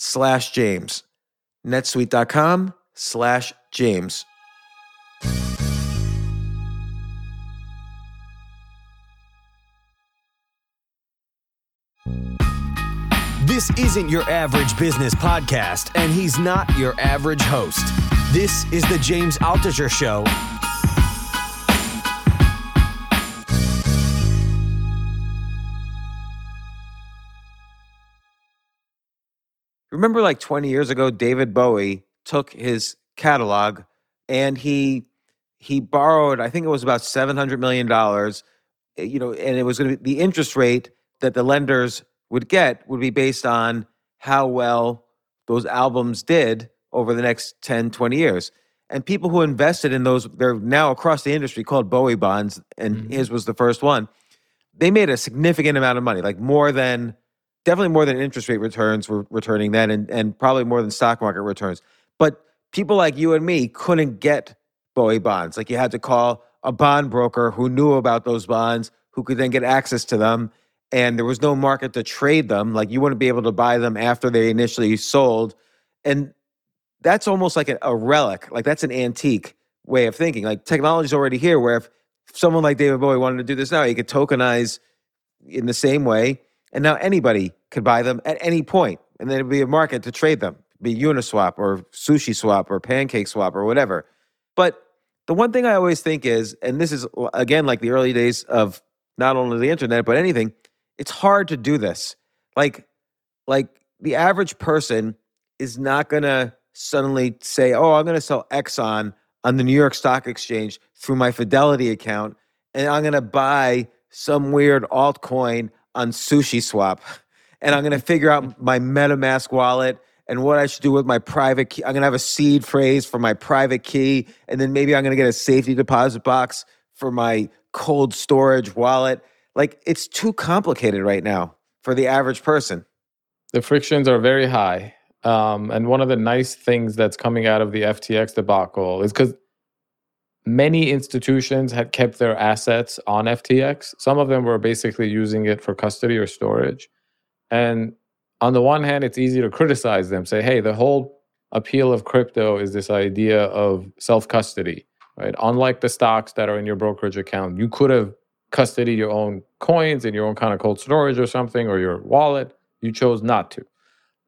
slash James. netsuite.com slash James. This isn't your average business podcast, and he's not your average host. This is the James Altucher Show. Remember, like 20 years ago, David Bowie took his catalog and he he borrowed, I think it was about $700 million, eh, you know, and it was going to be the interest rate that the lenders would get would be based on how well those albums did over the next 10, 20 years. And people who invested in those, they're now across the industry called Bowie bonds, and mm-hmm. his was the first one. They made a significant amount of money, like more than, definitely more than interest rate returns were returning then, and, and probably more than stock market returns. But people like you and me couldn't get Bowie bonds. Like you had to call a bond broker who knew about those bonds, who could then get access to them. And there was no market to trade them. Like you wouldn't be able to buy them after they initially sold. And that's almost like a, a relic. Like that's an antique way of thinking. Like technology's already here where if someone like David Bowie wanted to do this now, he could tokenize in the same way. And now anybody could buy them at any point, And then it'd be a market to trade them. Be Uniswap or SushiSwap or PancakeSwap or whatever. But the one thing I always think is, and this is again like the early days of not only the internet but anything, it's hard to do this. Like, like the average person is not gonna suddenly say, "Oh, I'm gonna sell Exxon on the New York Stock Exchange through my Fidelity account, and I'm gonna buy some weird altcoin on SushiSwap, and I'm gonna figure out my MetaMask wallet." and what I should do with my private key. I'm gonna have a seed phrase for my private key, and then maybe I'm gonna get a safety deposit box for my cold storage wallet. Like it's too complicated right now for the average person. The frictions are very high. Um, and one of the nice things that's coming out of the FTX debacle is because many institutions had kept their assets on FTX. Some of them were basically using it for custody or storage. And on the one hand, it's easy to criticize them, say, hey, the whole appeal of crypto is this idea of self custody, right? Unlike the stocks that are in your brokerage account, you could have custody your own coins in your own kind of cold storage or something or your wallet. You chose not to.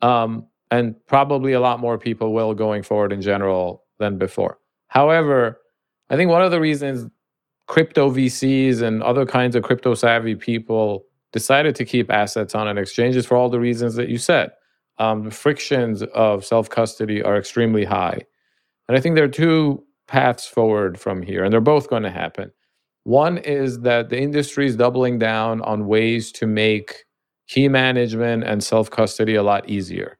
Um, and probably a lot more people will going forward in general than before. However, I think one of the reasons crypto VCs and other kinds of crypto savvy people decided to keep assets on an exchange is for all the reasons that you said. Um, the frictions of self custody are extremely high. And I think there are two paths forward from here, and they're both going to happen. One is that the industry is doubling down on ways to make key management and self custody a lot easier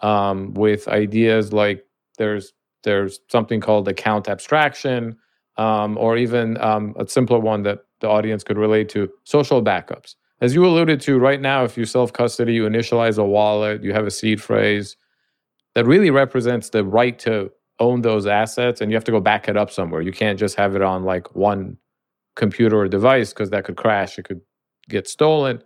um, with ideas like there's there's something called account abstraction um, or even um, a simpler one that the audience could relate to social backups. As you alluded to right now if you self custody you initialize a wallet you have a seed phrase that really represents the right to own those assets and you have to go back it up somewhere. You can't just have it on like one computer or device because that could crash it could get stolen.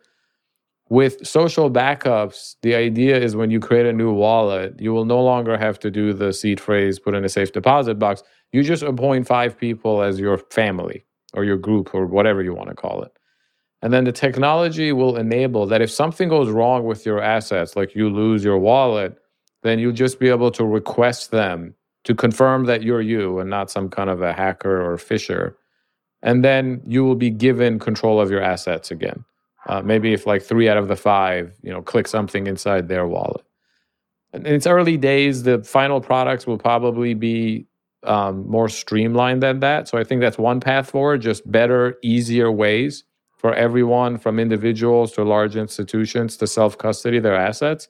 With social backups, the idea is when you create a new wallet, you will no longer have to do the seed phrase, put in a safe deposit box. You just appoint five people as your family or your group or whatever you want to call it. And then the technology will enable that if something goes wrong with your assets, like you lose your wallet, then you'll just be able to request them to confirm that you're you and not some kind of a hacker or phisher. And then you will be given control of your assets again. Uh, maybe if like three out of the five, you know, click something inside their wallet. In its early days, the final products will probably be um, more streamlined than that. So I think that's one path forward, just better, easier ways for everyone from individuals to large institutions to self custody their assets.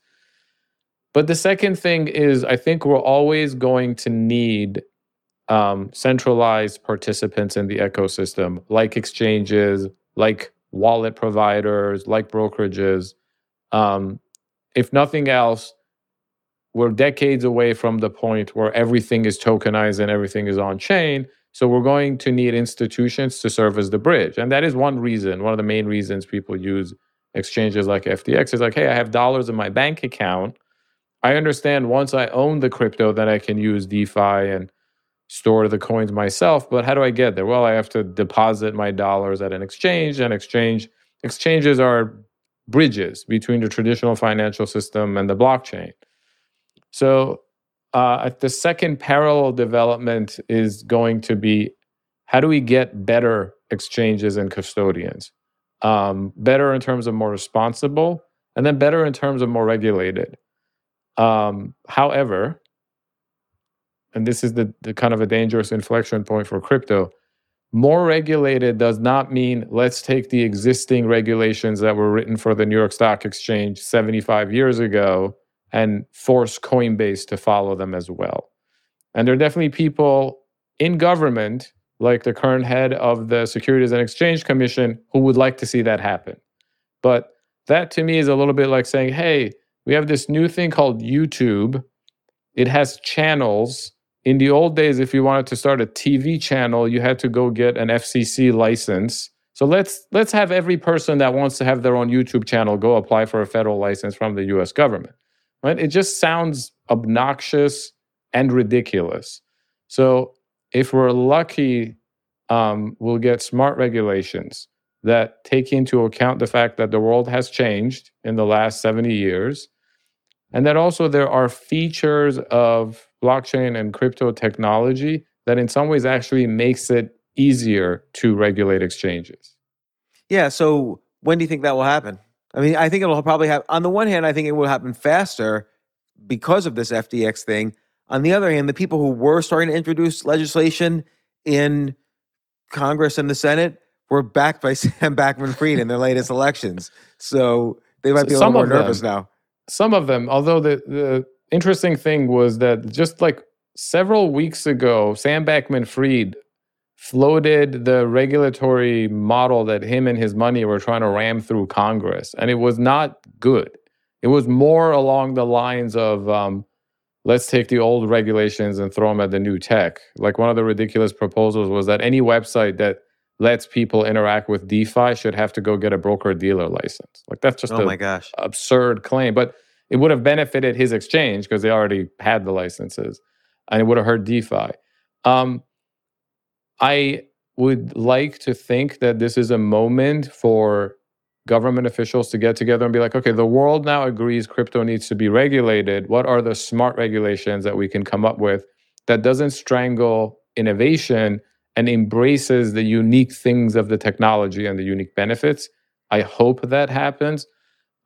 But the second thing is, I think we're always going to need um, centralized participants in the ecosystem, like exchanges, like wallet providers, like brokerages. Um, if nothing else, we're decades away from the point where everything is tokenized and everything is on chain. So we're going to need institutions to serve as the bridge. And that is one reason, one of the main reasons people use exchanges like FTX is like, hey, I have dollars in my bank account. I understand once I own the crypto that I can use DeFi and store the coins myself but how do i get there well i have to deposit my dollars at an exchange and exchange exchanges are bridges between the traditional financial system and the blockchain so uh, the second parallel development is going to be how do we get better exchanges and custodians um, better in terms of more responsible and then better in terms of more regulated um, however and this is the, the kind of a dangerous inflection point for crypto. More regulated does not mean let's take the existing regulations that were written for the New York Stock Exchange 75 years ago and force Coinbase to follow them as well. And there are definitely people in government, like the current head of the Securities and Exchange Commission, who would like to see that happen. But that to me is a little bit like saying, hey, we have this new thing called YouTube. It has channels in the old days, if you wanted to start a TV channel, you had to go get an FCC license. So let's let's have every person that wants to have their own YouTube channel go apply for a federal license from the U.S. government. Right? It just sounds obnoxious and ridiculous. So if we're lucky, um, we'll get smart regulations that take into account the fact that the world has changed in the last 70 years, and that also there are features of blockchain and crypto technology that in some ways actually makes it easier to regulate exchanges. Yeah. So when do you think that will happen? I mean, I think it'll probably have, on the one hand, I think it will happen faster because of this FTX thing. On the other hand, the people who were starting to introduce legislation in Congress and the Senate were backed by Sam Bankman Fried in their latest elections. So they might be a little more nervous them, now. Some of them, although the, the interesting thing was that just like several weeks ago, Sam Bankman Fried floated the regulatory model that him and his money were trying to ram through Congress. And it was not good. It was more along the lines of um, let's take the old regulations and throw them at the new tech. Like one of the ridiculous proposals was that any website that lets people interact with DeFi should have to go get a broker dealer license. Like that's just oh my gosh. absurd claim. But it would have benefited his exchange because they already had the licenses and it would have hurt DeFi. Um, I would like to think that this is a moment for government officials to get together and be like, okay, the world now agrees crypto needs to be regulated. What are the smart regulations that we can come up with that doesn't strangle innovation and embraces the unique things of the technology and the unique benefits? I hope that happens.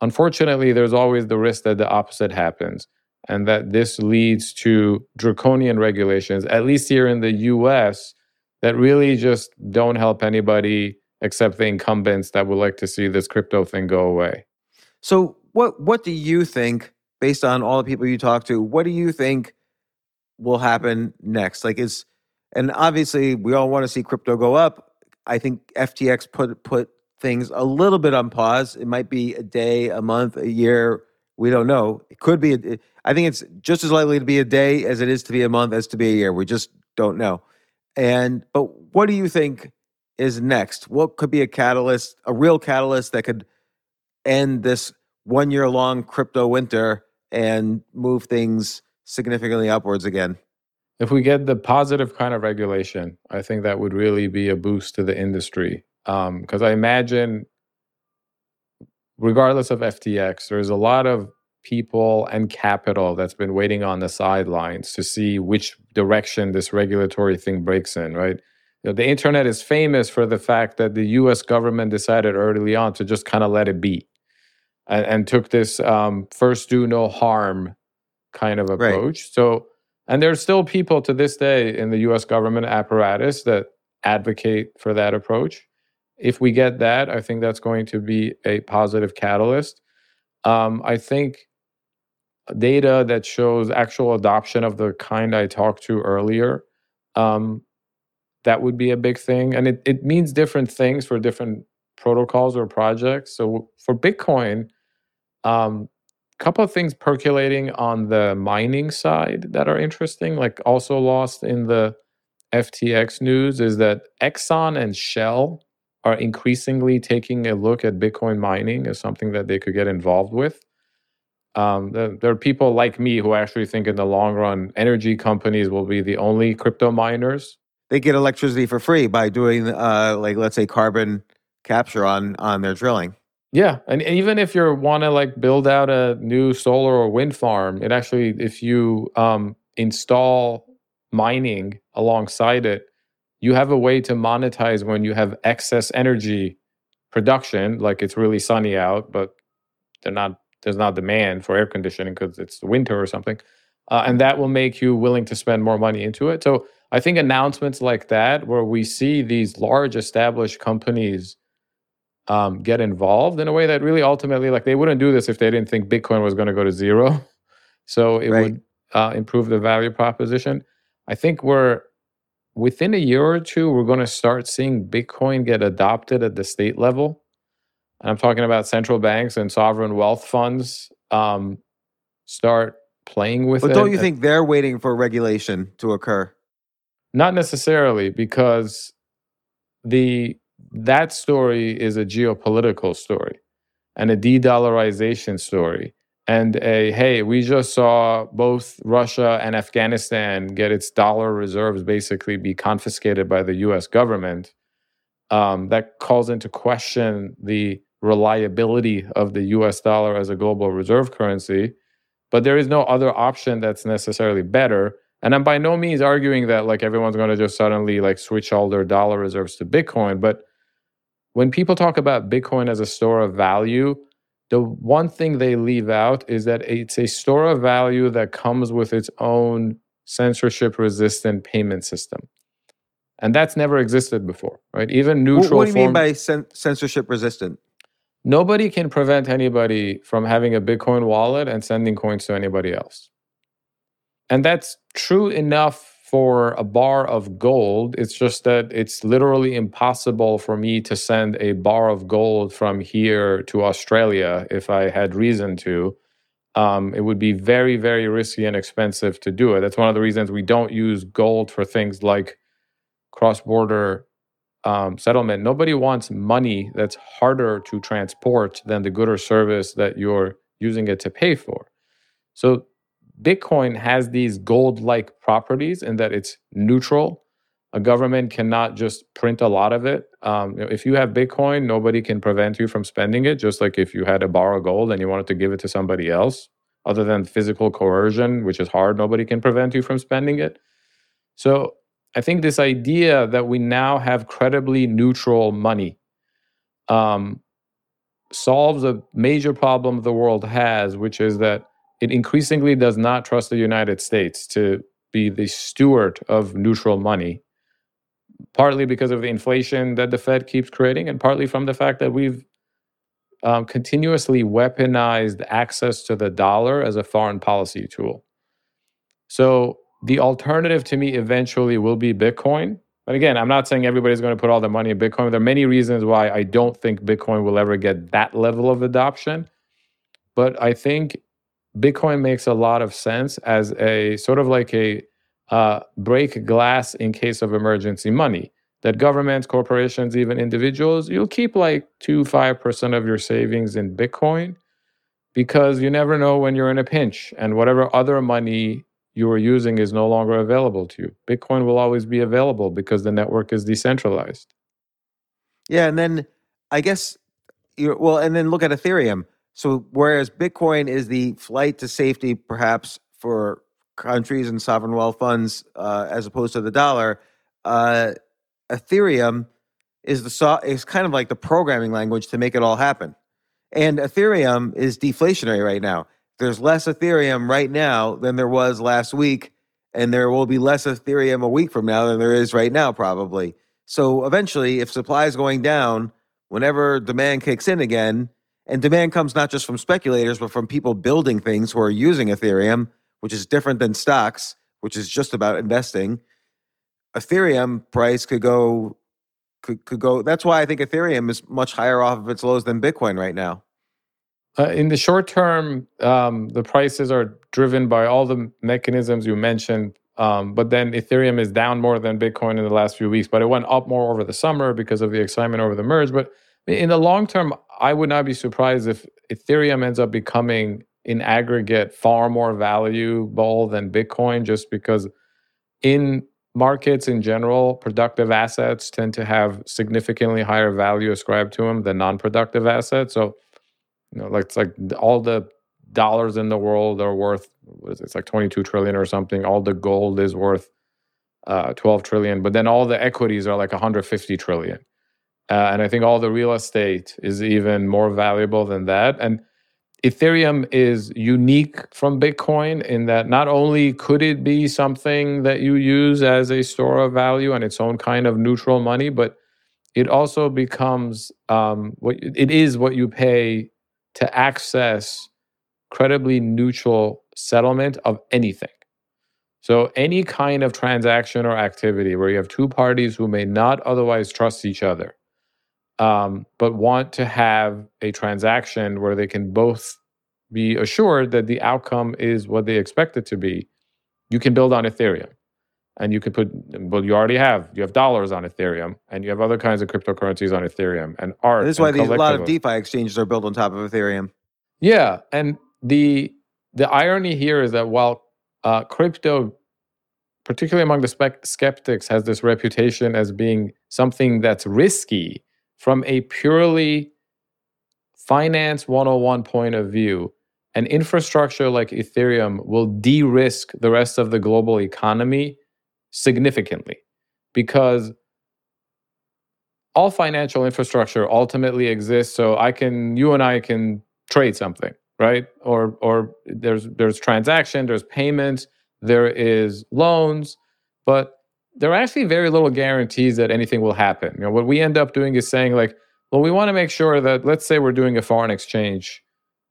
Unfortunately, there's always the risk that the opposite happens and that this leads to draconian regulations, at least here in the US, that really just don't help anybody except the incumbents that would like to see this crypto thing go away. So, what what do you think, based on all the people you talk to, what do you think will happen next? Like, is and obviously we all want to see crypto go up. I think FTX put put things a little bit on pause. It might be a day, a month, a year. We don't know. It could be. A, I think it's just as likely to be a day as it is to be a month as to be a year. We just don't know. And but what do you think is next? What could be a catalyst, a real catalyst that could end this one year long crypto winter and move things significantly upwards again? If we get the positive kind of regulation, I think that would really be a boost to the industry. Because um, I imagine, regardless of FTX, there's a lot of people and capital that's been waiting on the sidelines to see which direction this regulatory thing breaks in, right? You know, the internet is famous for the fact that the US government decided early on to just kind of let it be and, and took this um, first do no harm kind of approach. Right. So, and there's still people to this day in the US government apparatus that advocate for that approach. If we get that, I think that's going to be a positive catalyst. Um, I think data that shows actual adoption of the kind I talked to earlier, um, that would be a big thing. And it, it means different things for different protocols or projects. So for Bitcoin, a um, couple of things percolating on the mining side that are interesting, like also lost in the FTX news, is that Exxon and Shell are increasingly taking a look at Bitcoin mining as something that they could get involved with. Um, there, there, are people like me who actually think in the long run, energy companies will be the only crypto miners. They get electricity for free by doing, uh, like, let's say, carbon capture on on their drilling. Yeah, and even if you want to like build out a new solar or wind farm, it actually, if you um, install mining alongside it, you have a way to monetize when you have excess energy production. Like it's really sunny out, but they're not there's not demand for air conditioning because it's winter or something. Uh, and that will make you willing to spend more money into it. So I think announcements like that, where we see these large established companies um, get involved in a way that really ultimately, like they wouldn't do this if they didn't think Bitcoin was going to go to zero. So it right. would uh, improve the value proposition. I think we're within a year or two, we're going to start seeing Bitcoin get adopted at the state level. I'm talking about central banks and sovereign wealth funds um, start playing with but it. But don't you think they're waiting for regulation to occur? Not necessarily, because the that story is a geopolitical story and a de-dollarization story and a hey we just saw both russia and afghanistan get its dollar reserves basically be confiscated by the us government um, that calls into question the reliability of the US dollar as a global reserve currency. But there is no other option that's necessarily better. And I'm by no means arguing that like everyone's going to just suddenly like switch all their dollar reserves to Bitcoin. But when people talk about Bitcoin as a store of value, the one thing they leave out is that it's a store of value that comes with its own censorship resistant payment system and that's never existed before right even neutral what, do you form- mean by censorship resistant Nobody can prevent anybody from having a Bitcoin wallet and sending coins to anybody else. And that's true enough for a bar of gold. It's just that it's literally impossible for me to send a bar of gold from here to Australia if I had reason to. Um, it would be very, very risky and expensive to do it. That's one of the reasons we don't use gold for things like cross border um, settlement, nobody wants money that's harder to transport than the good or service that you're using it to pay for. So Bitcoin has these gold like properties in that it's neutral A government cannot just print a lot of it. Um, if you have Bitcoin, nobody can prevent you from spending it. Just like if you had to borrow gold and you wanted to give it to somebody else, other than physical coercion, which is hard, nobody can prevent you from spending it. So I think this idea that we now have credibly neutral money um, solves a major problem the world has, which is that it increasingly does not trust the United States to be the steward of neutral money partly because of the inflation that the Fed keeps creating, and partly from the fact that we've um, continuously weaponized access to the dollar as a foreign policy tool. So the alternative to me eventually will be Bitcoin. But again, I'm not saying everybody's going to put all their money in Bitcoin. There are many reasons why I don't think Bitcoin will ever get that level of adoption. But I think Bitcoin makes a lot of sense as a sort of like a uh, break glass in case of emergency money. That governments, corporations, even individuals, you'll keep like two, five percent of your savings in Bitcoin because you never know when you're in a pinch and whatever other money you are using is no longer available to you. Bitcoin will always be available because the network is decentralized. Yeah, and then I guess you well, and then look at Ethereum. So whereas Bitcoin is the flight to safety, perhaps for countries and sovereign wealth funds uh, as opposed to the dollar, uh, Ethereum is the so- is kind of like the programming language to make it all happen. And Ethereum is deflationary right now. There's less Ethereum right now than there was last week, and there will be less Ethereum a week from now than there is right now, probably. So eventually, if supply is going down, whenever demand kicks in again, and demand comes not just from speculators, but from people building things who are using Ethereum, which is different than stocks, which is just about investing. Ethereum price could go could, could go that's why I think Ethereum is much higher off of its lows than Bitcoin right now. Uh, in the short term, um, the prices are driven by all the mechanisms you mentioned. Um, but then Ethereum is down more than Bitcoin in the last few weeks, but it went up more over the summer because of the excitement over the merge. But in the long term, I would not be surprised if Ethereum ends up becoming in aggregate far more valuable than Bitcoin just because in markets in general, productive assets tend to have significantly higher value ascribed to them than non-productive assets. So, you know, like it's like all the dollars in the world are worth it? It's like 22 trillion or something. All the gold is worth uh, 12 trillion, but then all the equities are like 150 trillion. Uh, and I think all the real estate is even more valuable than that. And Ethereum is unique from Bitcoin in that not only could it be something that you use as a store of value and its own kind of neutral money, but it also becomes um, what it is what you pay to access credibly neutral settlement of anything. So, any kind of transaction or activity where you have two parties who may not otherwise trust each other um, but want to have a transaction where they can both be assured that the outcome is what they expect it to be, you can build on Ethereum. And you could put, well, you already have, you have dollars on Ethereum, and you have other kinds of cryptocurrencies on Ethereum, and art. And this is why these, a lot of DeFi exchanges are built on top of Ethereum. Yeah, and the the irony here is that while uh, crypto, particularly among the spec- skeptics, has this reputation as being something that's risky, from a purely finance 101 point of view, an infrastructure like Ethereum will de risk the rest of the global economy significantly because all financial infrastructure ultimately exists so I can you and I can trade something, right? Or or there's there's transaction, there's payments, there is loans, but there are actually very little guarantees that anything will happen. You know, what we end up doing is saying like, well, we want to make sure that let's say we're doing a foreign exchange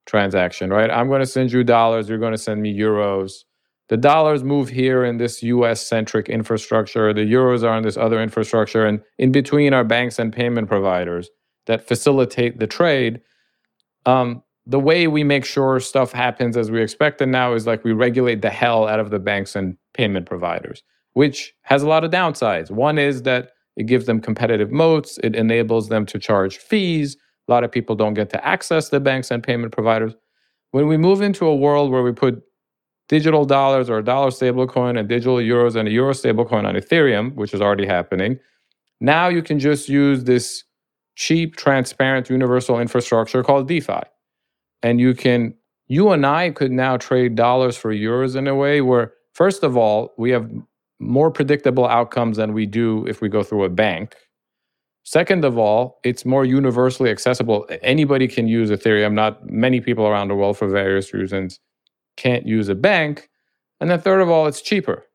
transaction, right? I'm going to send you dollars, you're going to send me euros. The dollars move here in this US centric infrastructure, the euros are in this other infrastructure, and in between are banks and payment providers that facilitate the trade. Um, the way we make sure stuff happens as we expect it now is like we regulate the hell out of the banks and payment providers which has a lot of downsides. One is that it gives them competitive moats, it enables them to charge fees. A lot of people don't get to access the banks and payment providers. When we move into a world where we put digital dollars or a dollar stablecoin and digital euros and a euro stablecoin on Ethereum, which is already happening. Now you can just use this cheap, transparent, universal infrastructure called DeFi. And you can, you and I could now trade dollars for euros in a way where, first of all, we have more predictable outcomes than we do if we go through a bank. Second of all, it's more universally accessible. Anybody can use Ethereum. Not many people around the world, for various reasons, can't use a bank. And then third of all, it's cheaper.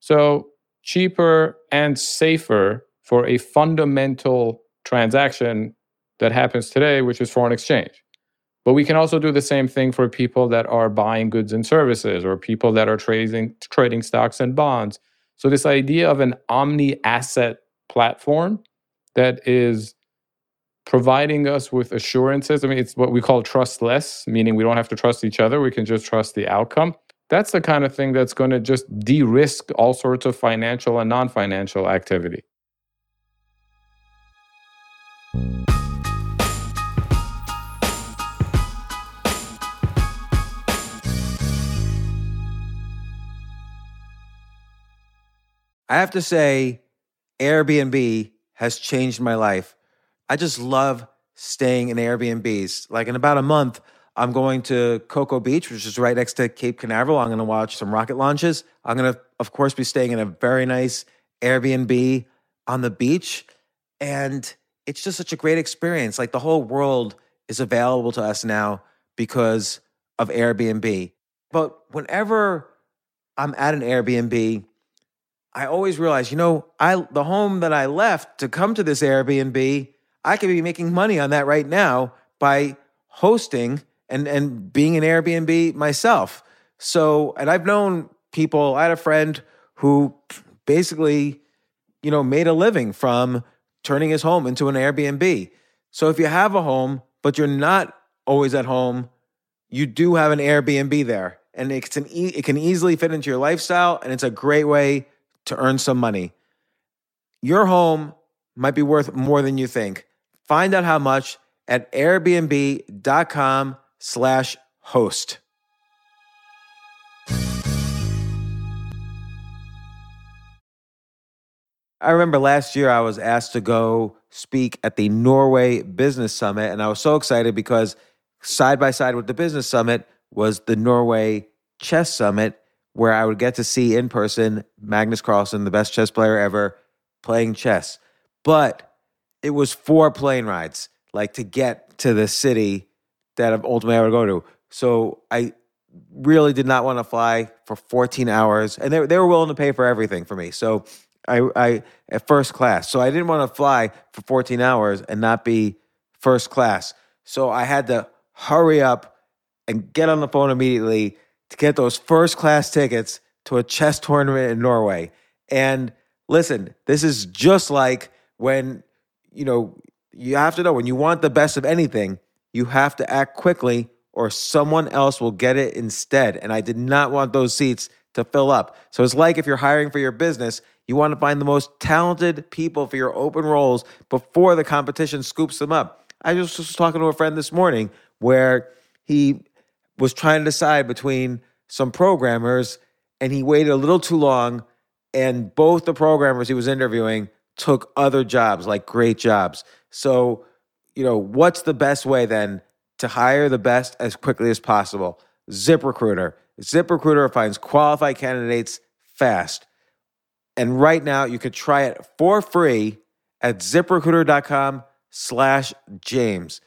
So cheaper and safer for a fundamental transaction that happens today, which is foreign exchange. But we can also do the same thing for people that are buying goods and services or people that are trading trading stocks and bonds. So this idea of an omni asset platform that is providing us with assurances. I mean, it's what we call trustless, meaning we don't have to trust each other. We can just trust the outcome. That's the kind of thing that's going to just de risk all sorts of financial and non financial activity. I have to say, Airbnb has changed my life. I just love staying in Airbnbs. Like in about a month, I'm going to Cocoa Beach, which is right next to Cape Canaveral. I'm going to watch some rocket launches. I'm going to, of course, be staying in a very nice Airbnb on the beach. And it's just such a great experience. Like the whole world is available to us now because of Airbnb. But whenever I'm at an Airbnb, I always realize, you know, I the home that I left to come to this Airbnb, I could be making money on that right now by hosting and and being an Airbnb myself. So, and I've known people, I had a friend who basically, you know, made a living from turning his home into an Airbnb. So if you have a home, but you're not always at home, you do have an Airbnb there. And it's an e- it can easily fit into your lifestyle and it's a great way to earn some money. Your home might be worth more than you think. Find out how much at airbnb.com slash host. I remember last year I was asked to go speak at the Norway Business Summit, and I was so excited because side by side with the Business Summit was the Norway Chess Summit, where I would get to see in person Magnus Carlsen, the best chess player ever, playing chess. But it was four plane rides, like to get to the city that ultimately I would go to. So I really did not want to fly for 14 hours, and they, they were willing to pay for everything for me. So I, I at first class. So I didn't want to fly for 14 hours and not be first class. So I had to hurry up and get on the phone immediately to get those first class tickets to a chess tournament in Norway. And listen, this is just like when, you know, you have to know when you want the best of anything, you have to act quickly or someone else will get it instead. And I did not want those seats to fill up. So it's like if you're hiring for your business, you want to find the most talented people for your open roles before the competition scoops them up. I just was talking to a friend this morning where he was trying to decide between some programmers and he waited a little too long and both the programmers he was interviewing took other jobs like great jobs so you know what's the best way then to hire the best as quickly as possible ziprecruiter ziprecruiter finds qualified candidates fast and right now you can try it for free at ziprecruiter.com slash james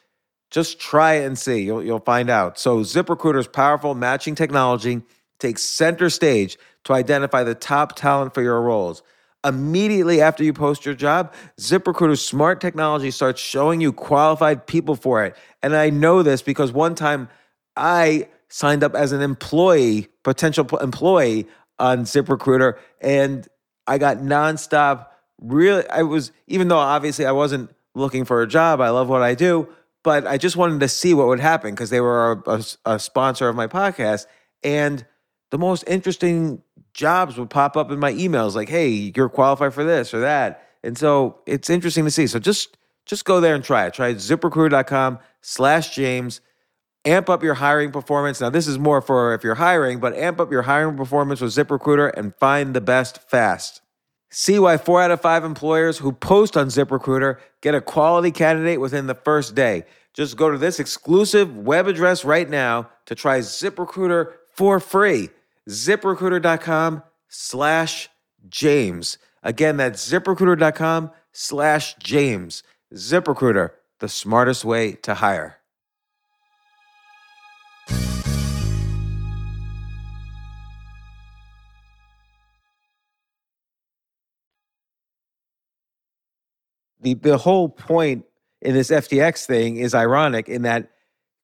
just try it and see. You'll, you'll find out. So, ZipRecruiter's powerful matching technology takes center stage to identify the top talent for your roles. Immediately after you post your job, ZipRecruiter's smart technology starts showing you qualified people for it. And I know this because one time I signed up as an employee, potential employee on ZipRecruiter, and I got nonstop. Really, I was, even though obviously I wasn't looking for a job, I love what I do but I just wanted to see what would happen because they were a, a, a, sponsor of my podcast. And the most interesting jobs would pop up in my emails like, hey, you're qualified for this or that. And so it's interesting to see. So just just go there and try it. Try ziprecruiter.com slash James. Amp up your hiring performance. Now, this is more for if you're hiring, but amp up your hiring performance with ZipRecruiter and find the best fast. See why four out of five employers who post on ZipRecruiter get a quality candidate within the first day. Just go to this exclusive web address right now to try ZipRecruiter for free. ZipRecruiter.com slash James. Again, that's ziprecruiter.com slash James. ZipRecruiter, the smartest way to hire. The, the whole point in this FTX thing is ironic in that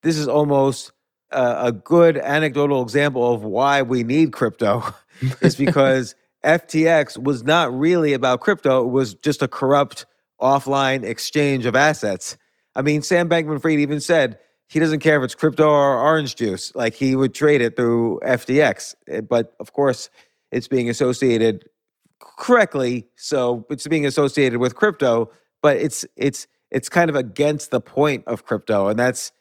this is almost a, a good anecdotal example of why we need crypto. is because FTX was not really about crypto, it was just a corrupt offline exchange of assets. I mean, Sam Bankman Fried even said he doesn't care if it's crypto or orange juice. Like he would trade it through FTX. Eh, but of course, it's being associated correctly. So it's being associated with crypto, but it's it's it's kind of against the point of crypto. And that's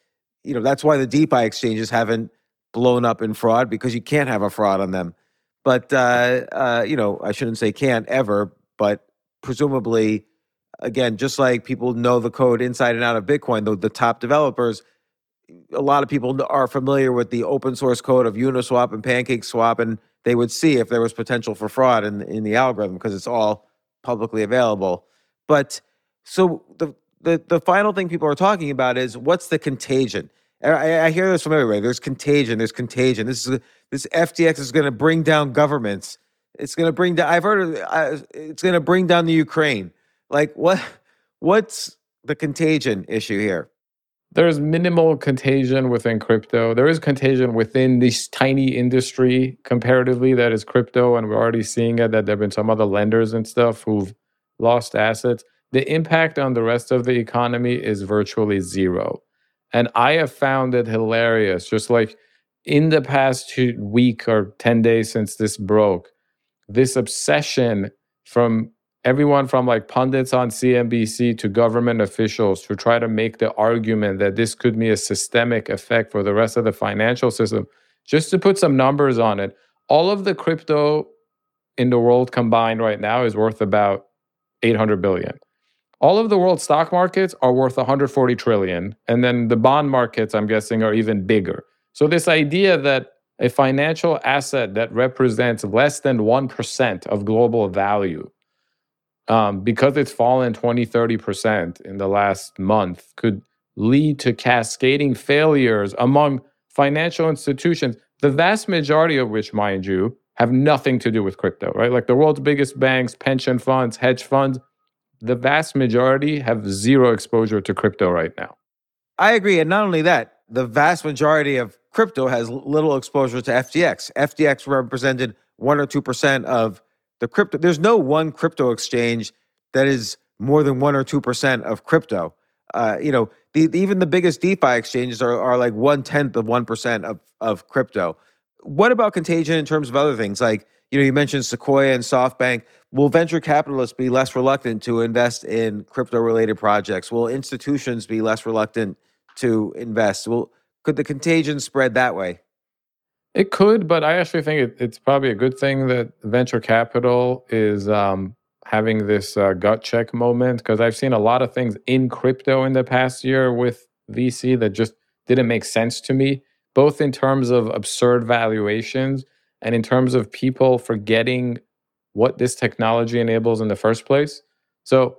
you know, that's why the DeFi exchanges haven't blown up in fraud because you can't have a fraud on them. But uh, uh, you know, I shouldn't say can't ever, but presumably, again, just like people know the code inside and out of Bitcoin, the, the top developers, a lot of people are familiar with the open source code of Uniswap and PancakeSwap, and they would see if there was potential for fraud in in the algorithm because it's all publicly available. But so the the the final thing people are talking about is what's the contagion? I, I hear this from everywhere. There's contagion. There's contagion. This is this FTX is going to bring down governments. It's going to bring down. I've heard uh, it's going to bring down the Ukraine. Like what? What's the contagion issue here? There's minimal contagion within crypto. There is contagion within this tiny industry comparatively that is crypto, and we're already seeing it. That there've been some other lenders and stuff who've lost assets. The impact on the rest of the economy is virtually zero. And I have found it hilarious. Just like in the past week or 10 days since this broke, this obsession from everyone from like pundits on CNBC to government officials to try to make the argument that this could be a systemic effect for the rest of the financial system. Just to put some numbers on it, all of the crypto in the world combined right now is worth about 800 billion all of the world stock markets are worth 140 trillion and then the bond markets i'm guessing are even bigger. So this idea that a financial asset that represents less than 1% of global value um, because it's fallen 20 30% in the last month could lead to cascading failures among financial institutions the vast majority of which mind you have nothing to do with crypto right? Like the world's biggest banks pension funds hedge funds the vast majority have zero exposure to crypto right now. I agree. And not only that, the vast majority of crypto has little exposure to FTX. FTX represented 1 or 2% of the crypto. There's no one crypto exchange that is more than 1 or 2% of crypto. Uh, you know, the, even the biggest DeFi exchanges are, are like one tenth of 1% of, of crypto. What about contagion in terms of other things? Like, you know, you mentioned Sequoia and SoftBank. Will venture capitalists be less reluctant to invest in crypto related projects? Will institutions be less reluctant to invest? Will could the contagion spread that way? It could, but I actually think it, it's probably a good thing that venture capital is um, having this uh, gut check moment because I've seen a lot of things in crypto in the past year with VC that just didn't make sense to me, both in terms of absurd valuations and in terms of people forgetting what this technology enables in the first place. So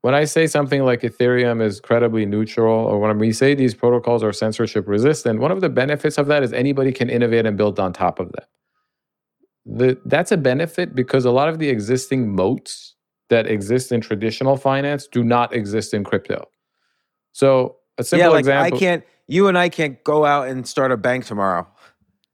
when I say something like Ethereum is credibly neutral, or when we say these protocols are censorship resistant, one of the benefits of that is anybody can innovate and build on top of that. The, that's a benefit because a lot of the existing moats that exist in traditional finance do not exist in crypto. So a simple yeah, like example. I can't. You and I can't go out and start a bank tomorrow.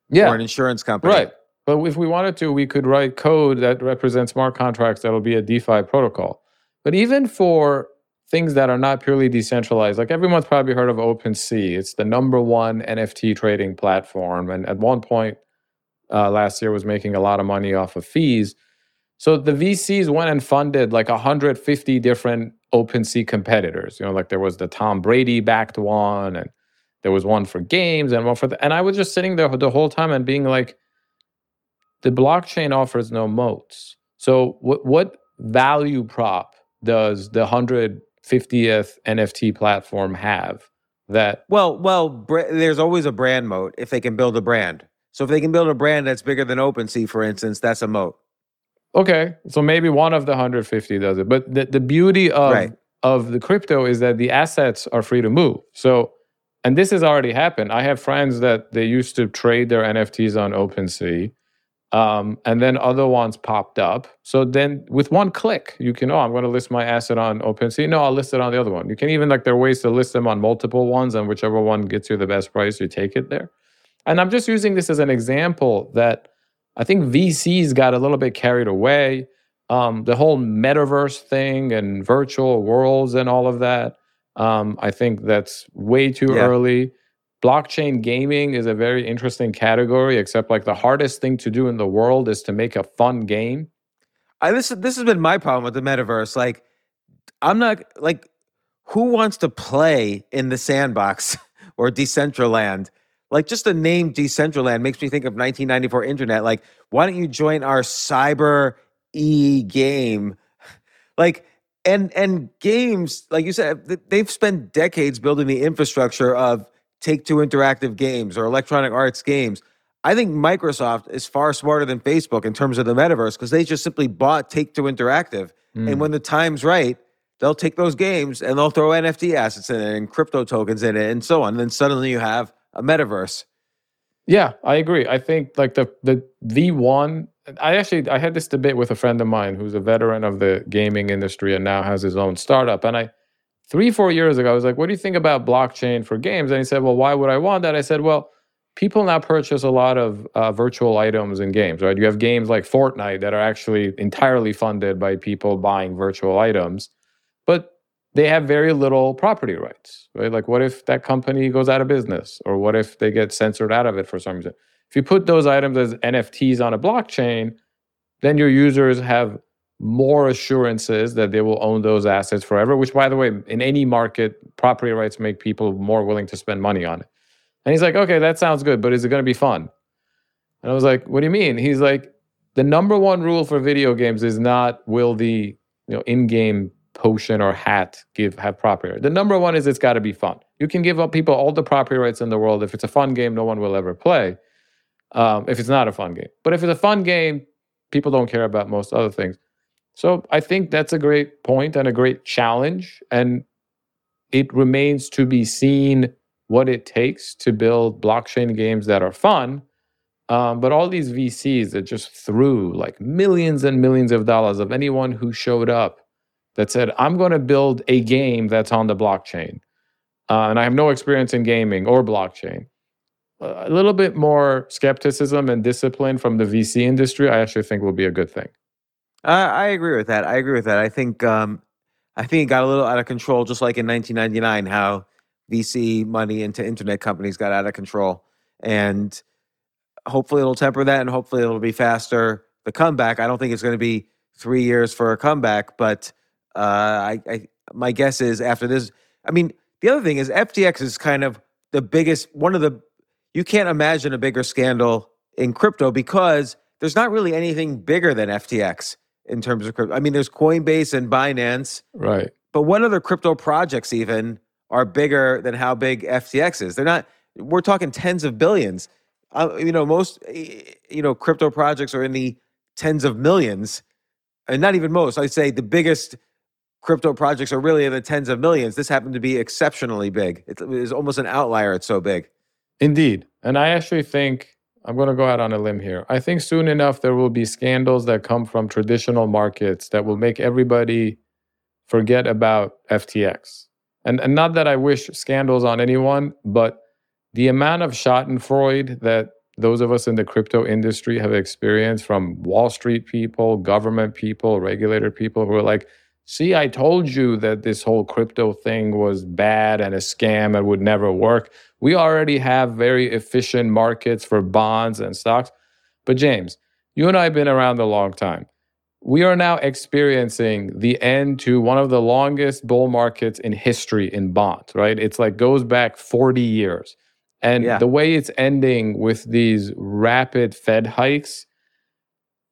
Yeah, or an insurance company. Right. But if we wanted to, we could write code that represents smart contracts that'll be a DeFi protocol. But even for things that are not purely decentralized, like everyone's probably heard of OpenSea. It's the number one NFT trading platform, and at one point uh, last year was making a lot of money off of fees. So the VCs went and funded like 150 different OpenSea competitors. You know, like there was the Tom Brady backed one, and there was one for games and one for the, and I was just sitting there the whole time and being like, the blockchain offers no moats. So what what value prop does the 150th NFT platform have that Well, well, br- there's always a brand moat if they can build a brand. So if they can build a brand that's bigger than OpenSea, for instance, that's a moat. Okay, so maybe one of the 150 does it, but the, the beauty of Right. of the crypto is that the assets are free to move. So, and this has already happened. I have friends that they used to trade their NFTs on OpenSea, um, and then other ones popped up. So then, with one click, you can oh, I'm going to list my asset on OpenSea. No, I'll list it on the other one. You can even like there are ways to list them on multiple ones, and whichever one gets you the best price, you take it there. And I'm just using this as an example that I think VCs got a little bit carried away. Um, the whole metaverse thing and virtual worlds and all of that. Um, I think that's way too Yeah. early. Blockchain gaming is a very interesting category, except like the hardest thing to do in the world is to make a fun game. I, this this has been my problem with the metaverse. Like, I'm not like, who wants to play in the sandbox or Decentraland? Like, just the name Decentraland makes me think of 1994 internet. Like, why don't you join our cyber e game? Like, and and games, like you said, they've spent decades building the infrastructure of Take Two Interactive Games or Electronic Arts Games. I think Microsoft is far smarter than Facebook in terms of the metaverse because they just simply bought Take Two Interactive. Mm. And when the time's right, they'll take those games and they'll throw NFT assets in it and crypto tokens in it and so on. And then suddenly you have a metaverse. Yeah, I agree. I think like the the V one. I actually I had this debate with a friend of mine who's a veteran of the gaming industry and now has his own startup. And I three four years ago I was like, "What do you think about blockchain for games?" And he said, "Well, why would I want that?" I said, "Well." People now purchase a lot of uh, virtual items in games, right? You have games like Fortnite that are actually entirely funded by people buying virtual items, but they have very little property rights, right? Like, what if that company goes out of business, or what if they get censored out of it for some reason? If you put those items as NFTs on a blockchain, then your users have more assurances that they will own those assets forever. Which, by the way, in any market, property rights make people more willing to spend money on it. And he's like, okay, that sounds good, but is it going to be fun? And I was like, what do you mean? He's like, the number one rule for video games is not will the you know in-game potion or hat give have property rights. The number one is it's got to be fun. You can give up people all the property rights in the world. If it's a fun game, no one will ever play. Um, if it's not a fun game, but if it's a fun game, people don't care about most other things. So I think that's a great point and a great challenge, and it remains to be seen what it takes to build blockchain games that are fun. Um, but all these VCs that just threw like millions and millions of dollars of anyone who showed up that said, I'm going to build a game that's on the blockchain. Uh, and I have no experience in gaming or blockchain. A little bit more skepticism and discipline from the VC industry, I actually think will be a good thing. I, I agree with that. I agree with that. I think um, I think it got a little out of control, just like in 1999, how VC money into internet companies got out of control, and hopefully it'll temper that, and hopefully it'll be faster. The comeback. I don't think it's going to be three years for a comeback, but uh, I, I my guess is after this. I mean, the other thing is FTX is kind of the biggest one of the. You can't imagine a bigger scandal in crypto because there's not really anything bigger than FTX in terms of crypto. I mean, there's Coinbase and Binance, Right. but what other crypto projects even are bigger than how big FTX is? They're not. We're talking tens of billions. Uh, you know, most eh, you know crypto projects are in the tens of millions, and not even most. I'd say the biggest crypto projects are really in the tens of millions. This happened to be exceptionally big. It is almost an outlier. It's so big. Indeed. And I actually think I'm going to go out on a limb here. I think soon enough there will be scandals that come from traditional markets that will make everybody forget about FTX. And, and not that I wish scandals on anyone, but the amount of Schadenfreude that those of us in the crypto industry have experienced from Wall Street people, government people, regulator people who are like, see, I told you that this whole crypto thing was bad and a scam and would never work. We already have very efficient markets for bonds and stocks. But James, you and I have been around a long time. we are now experiencing the end to one of the longest bull markets in history in bonds, right? It's like goes back 40 years. And Yeah. the way it's ending with these rapid Fed hikes,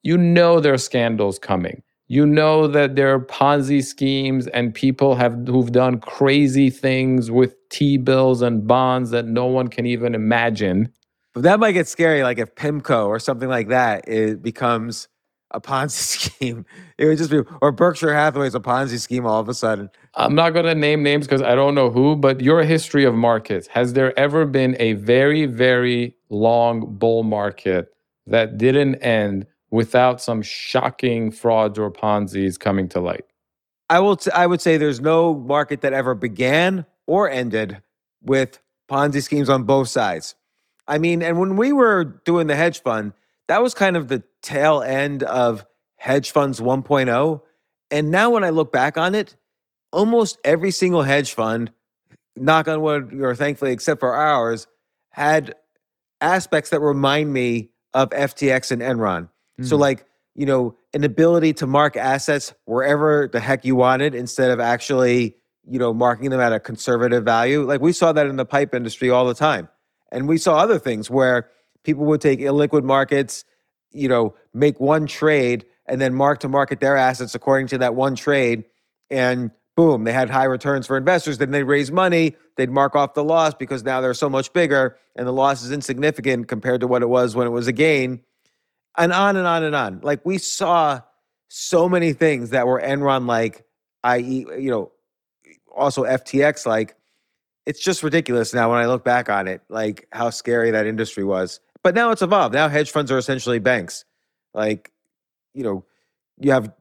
you know there are scandals coming. You know that there are Ponzi schemes and people have who've done crazy things with T-bills and bonds that no one can even imagine. But that might get scary, like if PIMCO or something like that it becomes a Ponzi scheme. It would just be, or Berkshire Hathaway's a Ponzi scheme all of a sudden. I'm not going to name names because I don't know who, but your history of markets, has there ever been a very, very long bull market that didn't end without some shocking frauds or Ponzi's coming to light? I will. T- I would say there's no market that ever began or ended with Ponzi schemes on both sides. I mean, and when we were doing the hedge fund, that was kind of the tail end of hedge funds 1.0. And now when I look back on it, almost every single hedge fund, knock on wood, or thankfully, except for ours, had aspects that remind me of FTX and Enron. So, Mhm. like, you know, an ability to mark assets wherever the heck you wanted instead of actually, you know, marking them at a conservative value. Like, we saw that in the pipe industry all the time. And we saw other things where people would take illiquid markets, you know, make one trade and then mark to market their assets according to that one trade. And boom, they had high returns for investors. Then they raise money, they'd mark off the loss because now they're so much bigger and the loss is insignificant compared to what it was when it was a gain. And on and on and on. Like we saw so many things that were Enron like, i.e., you know, also FTX like. It's just ridiculous now when I look back on it, like how scary that industry was. But now it's evolved. Now hedge funds are essentially banks. Like, you know, you have,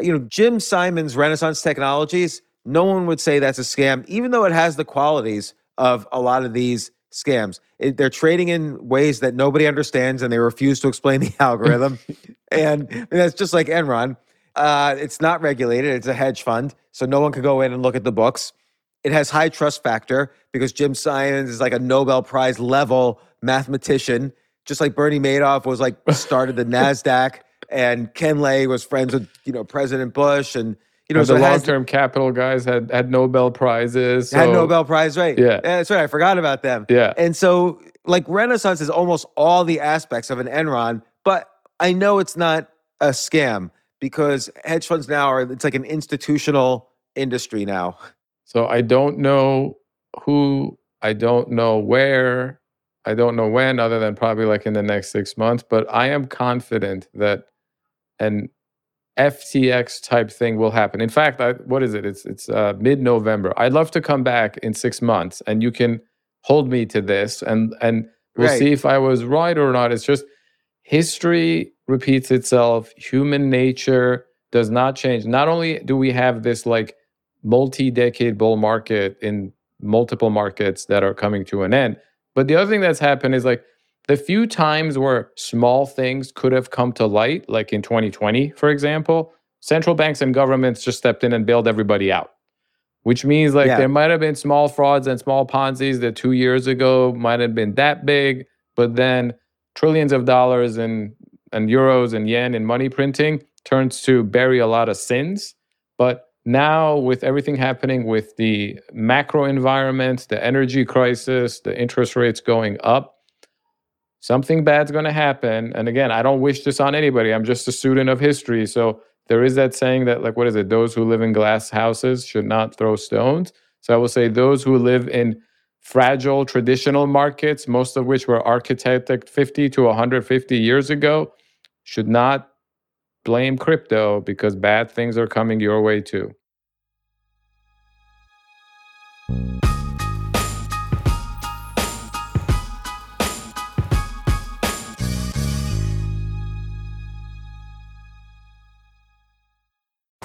you know, Jim Simons' Renaissance Technologies. No one would say that's a scam, even though it has the qualities of a lot of these scams. It, they're trading in ways that nobody understands, and they refuse to explain the algorithm. and, and that's just like Enron. Uh, it's not regulated. It's a hedge fund, so no one can go in and look at the books. It has high trust factor because Jim Simons is like a Nobel Prize level mathematician, just like Bernie Madoff was like started the Nasdaq, and Ken Lay was friends with you know President Bush, and you know so the has- long-term capital guys had had Nobel prizes. had Nobel Prize, right? Yeah. Eh, that's right. I forgot about them. Yeah. And so, like, Renaissance is almost all the aspects of an Enron, but I know it's not a scam because hedge funds now are, it's like an institutional industry now. So I don't know who, I don't know where, I don't know when, other than probably like in the next six months. But I am confident that an FTX type thing will happen. In fact, I, what is it? It's it's uh, mid November. I'd love to come back in six months, and you can hold me to this, and and we'll Right. see if I was right or not. It's just history repeats itself. Human nature does not change. Not only do we have this like multi-decade bull market in multiple markets that are coming to an end, but the other thing that's happened is like the few times where small things could have come to light, like in 2020, for example, central banks and governments just stepped in and bailed everybody out. Which means like Yeah. there might have been small frauds and small Ponzi's that two years ago might have been that big, but then trillions of dollars and and euros and yen in money printing turns to bury a lot of sins. But now with everything happening with the macro environment, the energy crisis, the interest rates going up, something bad's going to happen. And again, I don't wish this on anybody. I'm just a student of history. So there is that saying that, like, what is it? Those who live in glass houses should not throw stones. So I will say those who live in fragile traditional markets, most of which were architected 50 to 150 years ago, should not blame crypto because bad things are coming your way too.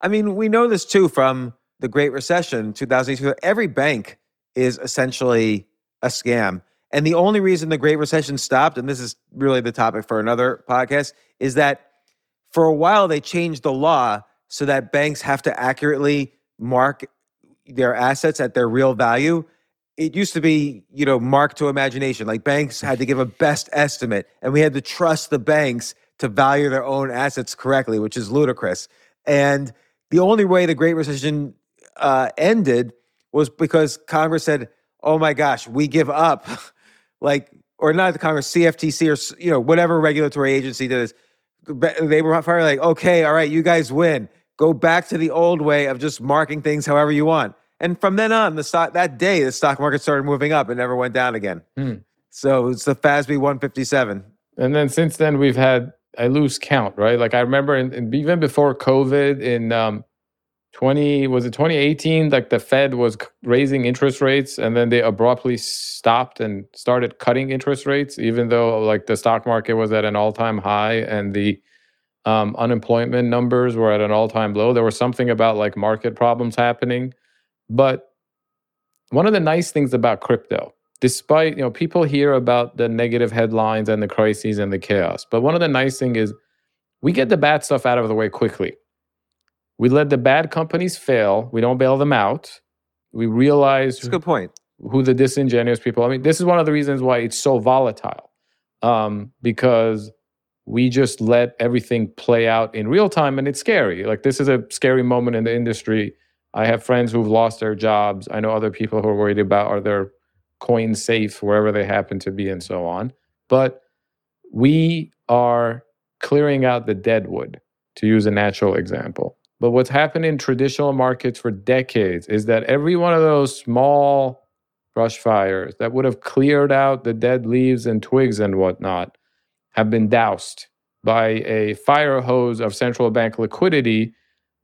I mean, we know this too from the Great Recession, 2002. Every bank is essentially a scam. And the only reason the Great Recession stopped, and this is really the topic for another podcast, is that for a while they changed the law so that banks have to accurately mark their assets at their real value. It used to be, you know, marked to imagination. Like banks had to give a best estimate, and we had to trust the banks to value their own assets correctly, which is ludicrous. And the only way the Great Recession uh, ended was because Congress said, "Oh my gosh, we give up," like, or not the Congress, CFTC, or you know, whatever regulatory agency did this. They were finally like, "Okay, all right, you guys win." Go back to the old way of just marking things however you want. And from then on, the stock that day, the stock market started moving up and never went down again. Hmm. So it's the FASB 157. And then since then, we've had I lose count, right? Like I remember, in, in, even before COVID, in um, 20 was it 2018? Like the Fed was raising interest rates, and then they abruptly stopped and started cutting interest rates, even though like the stock market was at an all-time high and the um, unemployment numbers were at an all-time low. There was something about like market problems happening, but one of the nice things about crypto, despite you know people hear about the negative headlines and the crises and the chaos, but one of the nice thing is we get the bad stuff out of the way quickly. We let the bad companies fail. We don't bail them out. We realize That's a good point. Who the disingenuous people. I mean, this is one of the reasons why it's so volatile, um, because we just let everything play out in real time and it's scary like this is a scary moment in the industry i have friends who've lost their jobs i know other people who are worried about are their coins safe wherever they happen to be and so on but we are clearing out the deadwood to use a natural example but what's happened in traditional markets for decades is that every one of those small brush fires that would have cleared out the dead leaves and twigs and whatnot have been doused by a fire hose of central bank liquidity,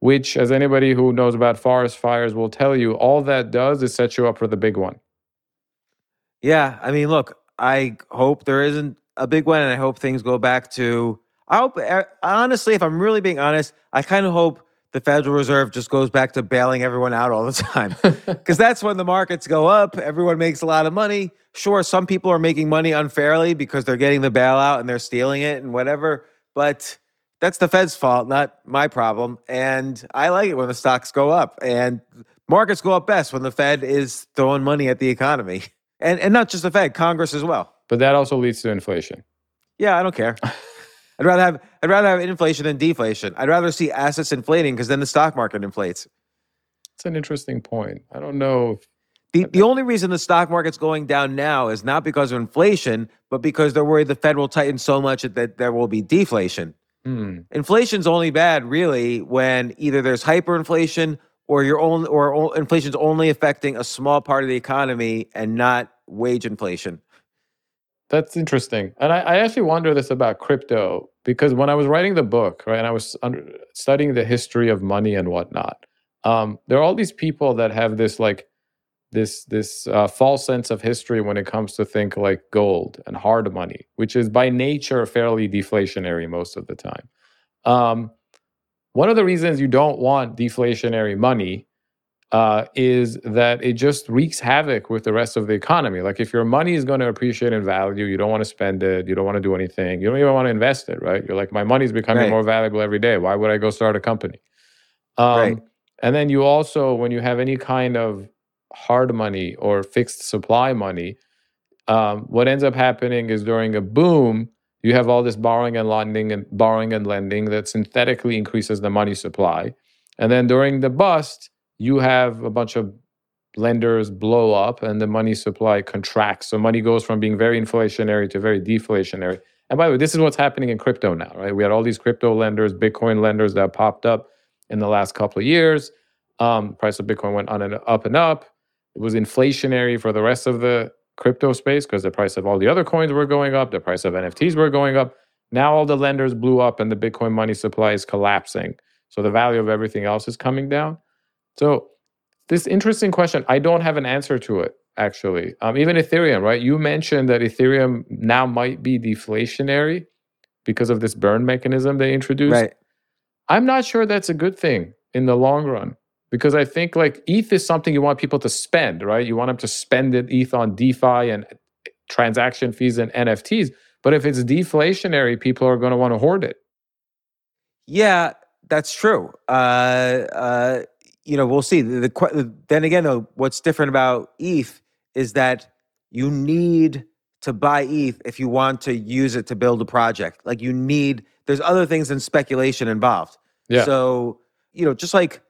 which, as anybody who knows about forest fires will tell you, all that does is set you up for the big one. Yeah. I mean, look, I hope there isn't a big one, and I hope things go back to. I hope, eh, honestly, if I'm really being honest, I kind of hope the Federal Reserve just goes back to bailing everyone out all the time. Because that's when the markets go up, everyone makes a lot of money. Sure, some people are making money unfairly because they're getting the bailout and they're stealing it and whatever, but that's the Fed's fault, not my problem. And I like it when the stocks go up. And markets go up best when the Fed is throwing money at the economy. And and not just the Fed, Congress as well. But that also leads to inflation. Yeah, I don't care. I'd rather have I'd rather have inflation than deflation. I'd rather see assets inflating because then the stock market inflates. It's an interesting point. I don't know. If, the the only reason the stock market's going down now is not because of inflation, but because they're worried the Fed will tighten so much that there will be deflation. Hmm. Inflation's only bad really when either there's hyperinflation or your own or inflation's only affecting a small part of the economy and not wage inflation. That's interesting. And I, I, actually wonder this about crypto because when I was writing the book, right, and I was under, studying the history of money and whatnot, um, there are all these people that have this like this this uh, false sense of history when it comes to think like gold and hard money, which is by nature fairly deflationary most of the time. Um, one of the reasons you don't want deflationary money uh, is that it just wreaks havoc with the rest of the economy. Like if your money is going to appreciate in value, you don't want to spend it, you don't want to do anything, you don't even want to invest it, right? You're like, my money is becoming right. more valuable every day. Why would I go start a company? Um, right. And then you also, when you have any kind of hard money or fixed supply money, um, what ends up happening is during a boom, you have all this borrowing and lending and borrowing and lending that synthetically increases the money supply. And then during the bust, you have a bunch of lenders blow up and the money supply contracts. So money goes from being very inflationary to very deflationary. And by the way, this is what's happening in crypto now, right? We had all these crypto lenders, Bitcoin lenders that popped up in the last couple of years. Um, price of Bitcoin went on and up and up. It was inflationary for the rest of the crypto space because the price of all the other coins were going up, the price of NFTs were going up. Now all the lenders blew up and the Bitcoin money supply is collapsing. So the value of everything else is coming down. So this interesting question, I don't have an answer to it actually. Um, even Ethereum, right? You mentioned that Ethereum now might be deflationary because of this burn mechanism they introduced. Right. I'm not sure that's a good thing in the long run because I think like ETH is something you want people to spend, right? You want them to spend it ETH on DeFi and transaction fees and NFTs. But if it's deflationary, people are going to want to hoard it. Yeah, that's true. Uh, uh, you know, we'll see. The, the, then again, though, what's different about ETH is that you need to buy ETH if you want to use it to build a project. Like you need. There's other things than speculation involved. Yeah. So you know, just like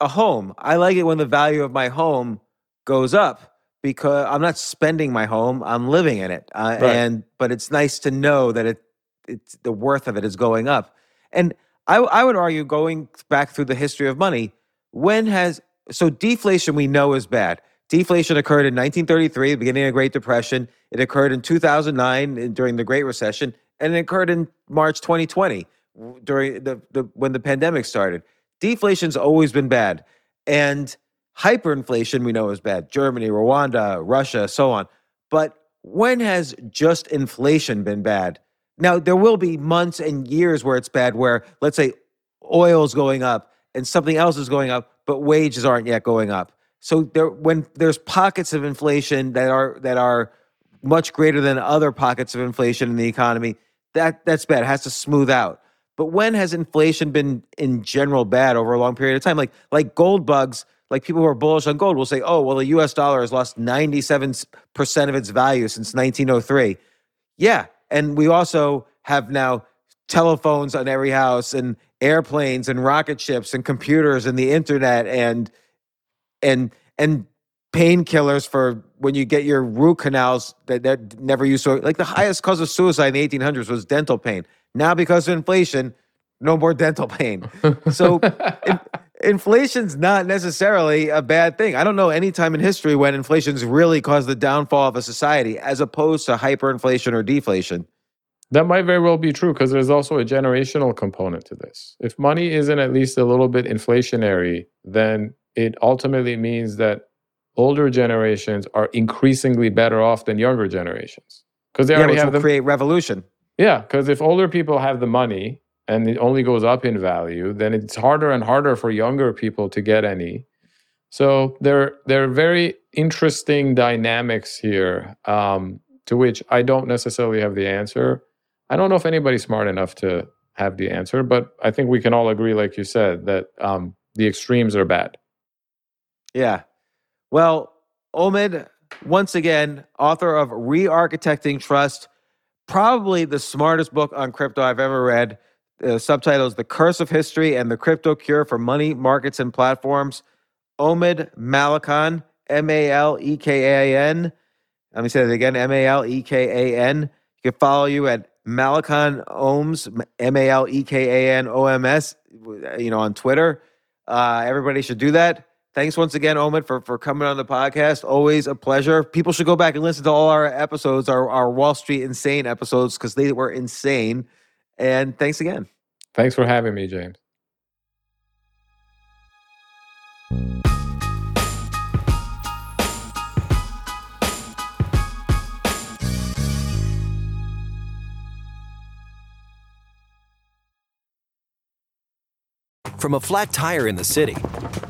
a home, I like it when the value of my home goes up because I'm not spending my home; I'm living in it. Uh, Right. And but it's nice to know that it it's the worth of it is going up. And I, I would argue going back through the history of money, when has so deflation we know is bad. Deflation occurred in 1933, the beginning of the Great Depression. It occurred in 2009 during the Great Recession, and it occurred in March 2020 during the, the when the pandemic started. Deflation's always been bad, and hyperinflation we know is bad. Germany, Rwanda, Russia, so on. But when has just inflation been bad? Now there will be months and years where it's bad, where let's say oil's going up and something else is going up, but wages aren't yet going up. So there, when there's pockets of inflation that are that are much greater than other pockets of inflation in the economy, that that's bad. It has to smooth out. But when has inflation been in general bad over a long period of time? Like like gold bugs, like people who are bullish on gold will say, "Oh, well, the U.S. dollar has lost 97 percent of its value since 1903." Yeah, and we also have now telephones on every house and airplanes and rocket ships and computers and the internet and and and painkillers for when you get your root canals that that never used to like the highest cause of suicide in the 1800s was dental pain. Now because of inflation, no more dental pain. So in, inflation's not necessarily a bad thing. I don't know any time in history when inflation's really caused the downfall of a society as opposed to hyperinflation or deflation. That might very well be true because there's also a generational component to this. If money isn't at least a little bit inflationary, then it ultimately means that older generations are increasingly better off than younger generations because they Yeah, already have will the create revolution. Yeah. Because if older people have the money and it only goes up in value, then it's harder and harder for younger people to get any. So there, there are very interesting dynamics here um, to which I don't necessarily have the answer. I don't know if anybody's smart enough to have the answer, but I think we can all agree, like you said, that um, the extremes are bad. Yeah. Well, Omid, once again, author of Re-Architecting Trust, probably the smartest book on crypto I've ever read. The subtitle is The Curse of History and the Crypto Cure for Money, Markets, and Platforms. Omid Malekan, M A L E K A N. Let me say that again M A L E K A N. You can follow you at Malekan Ohms, M A L E K A N O M S, you know, on Twitter. Uh, everybody should do that. Thanks once again, Omid, for, for coming on the podcast. Always a pleasure. People should go back and listen to all our episodes, our, our Wall Street Insane episodes, because they were insane. And thanks again. Thanks for having me, James. From a flat tire in the city